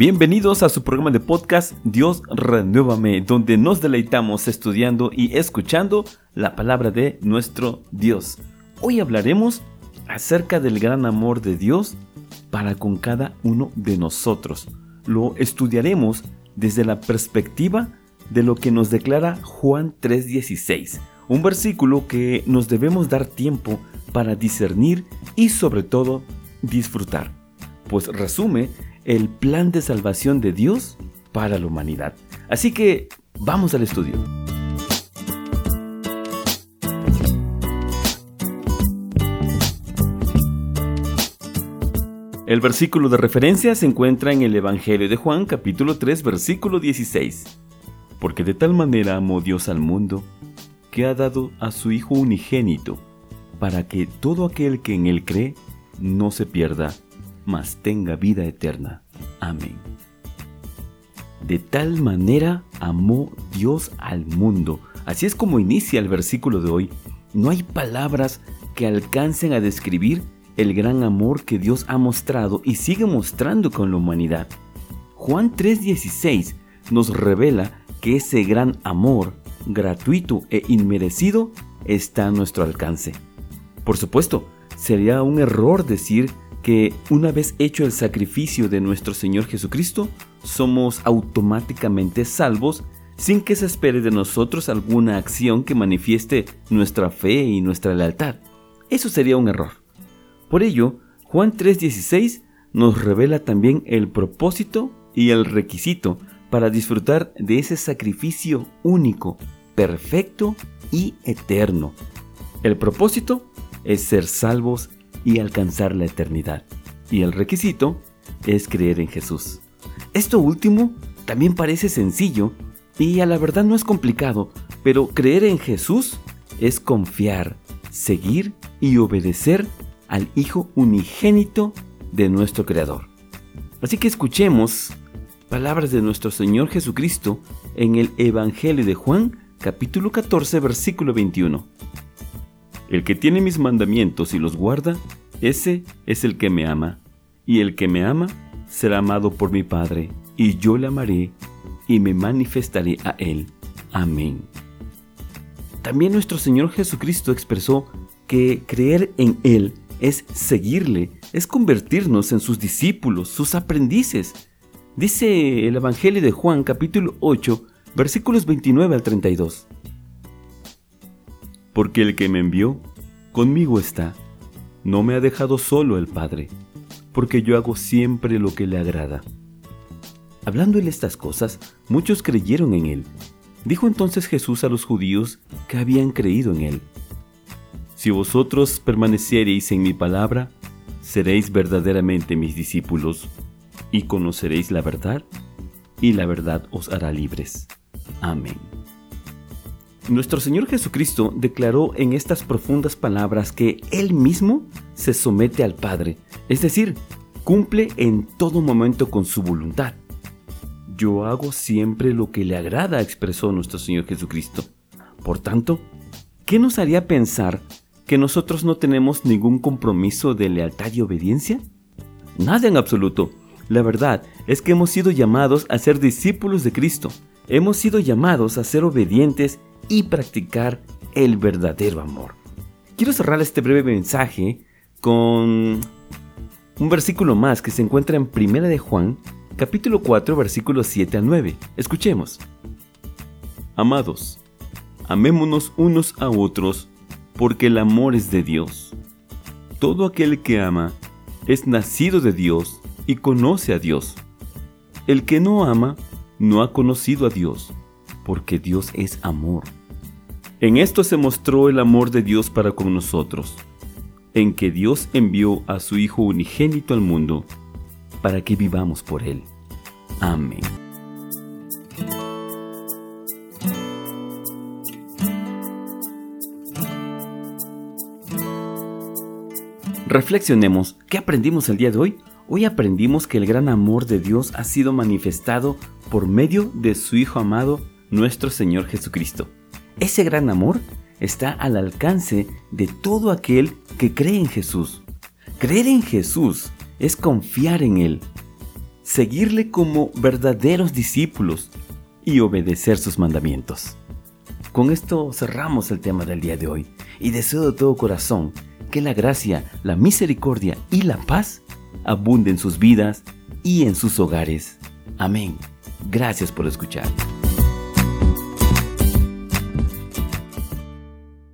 Bienvenidos a su programa de podcast Dios Renuévame, donde nos deleitamos estudiando y escuchando la palabra de nuestro Dios. Hoy hablaremos acerca del gran amor de Dios para con cada uno de nosotros. Lo estudiaremos desde la perspectiva de lo que nos declara Juan 3:16, un versículo que nos debemos dar tiempo para discernir y sobre todo disfrutar, pues resume el plan de salvación de Dios para la humanidad. Así que vamos al estudio. El versículo de referencia se encuentra en el Evangelio de Juan capítulo 3 versículo 16. Porque de tal manera amó Dios al mundo, que ha dado a su Hijo unigénito, para que todo aquel que en él cree no se pierda, mas tenga vida eterna. Amén. De tal manera amó Dios al mundo. Así es como inicia el versículo de hoy. No hay palabras que alcancen a describir el gran amor que Dios ha mostrado y sigue mostrando con la humanidad. Juan 3:16 nos revela que ese gran amor, gratuito e inmerecido, está a nuestro alcance. Por supuesto, sería un error decir que una vez hecho el sacrificio de nuestro Señor Jesucristo, somos automáticamente salvos sin que se espere de nosotros alguna acción que manifieste nuestra fe y nuestra lealtad. Eso sería un error. Por ello, Juan 3:16 nos revela también el propósito y el requisito para disfrutar de ese sacrificio único, perfecto y eterno. El propósito es ser salvos y alcanzar la eternidad. Y el requisito es creer en Jesús. Esto último también parece sencillo y a la verdad no es complicado, pero creer en Jesús es confiar, seguir y obedecer al Hijo unigénito de nuestro Creador. Así que escuchemos palabras de nuestro Señor Jesucristo en el Evangelio de Juan, capítulo 14, versículo 21. El que tiene mis mandamientos y los guarda, ese es el que me ama. Y el que me ama será amado por mi Padre, y yo le amaré y me manifestaré a él. Amén. También nuestro Señor Jesucristo expresó que creer en Él es seguirle, es convertirnos en sus discípulos, sus aprendices. Dice el Evangelio de Juan capítulo 8, versículos 29 al 32 porque el que me envió conmigo está. No me ha dejado solo el Padre, porque yo hago siempre lo que le agrada. Hablándole estas cosas, muchos creyeron en él. Dijo entonces Jesús a los judíos que habían creído en él. Si vosotros permaneciereis en mi palabra, seréis verdaderamente mis discípulos, y conoceréis la verdad, y la verdad os hará libres. Amén. Nuestro Señor Jesucristo declaró en estas profundas palabras que Él mismo se somete al Padre, es decir, cumple en todo momento con su voluntad. Yo hago siempre lo que le agrada, expresó nuestro Señor Jesucristo. Por tanto, ¿qué nos haría pensar que nosotros no tenemos ningún compromiso de lealtad y obediencia? Nada en absoluto. La verdad es que hemos sido llamados a ser discípulos de Cristo. Hemos sido llamados a ser obedientes y practicar el verdadero amor. Quiero cerrar este breve mensaje con un versículo más que se encuentra en Primera de Juan, capítulo 4, versículos 7 a 9. Escuchemos. Amados, amémonos unos a otros, porque el amor es de Dios. Todo aquel que ama es nacido de Dios y conoce a Dios. El que no ama no ha conocido a Dios, porque Dios es amor. En esto se mostró el amor de Dios para con nosotros, en que Dios envió a su Hijo unigénito al mundo para que vivamos por Él. Amén. Reflexionemos, ¿qué aprendimos el día de hoy? Hoy aprendimos que el gran amor de Dios ha sido manifestado por medio de su Hijo amado, nuestro Señor Jesucristo. Ese gran amor está al alcance de todo aquel que cree en Jesús. Creer en Jesús es confiar en Él, seguirle como verdaderos discípulos y obedecer sus mandamientos. Con esto cerramos el tema del día de hoy y deseo de todo corazón que la gracia, la misericordia y la paz abunden en sus vidas y en sus hogares. Amén. Gracias por escuchar.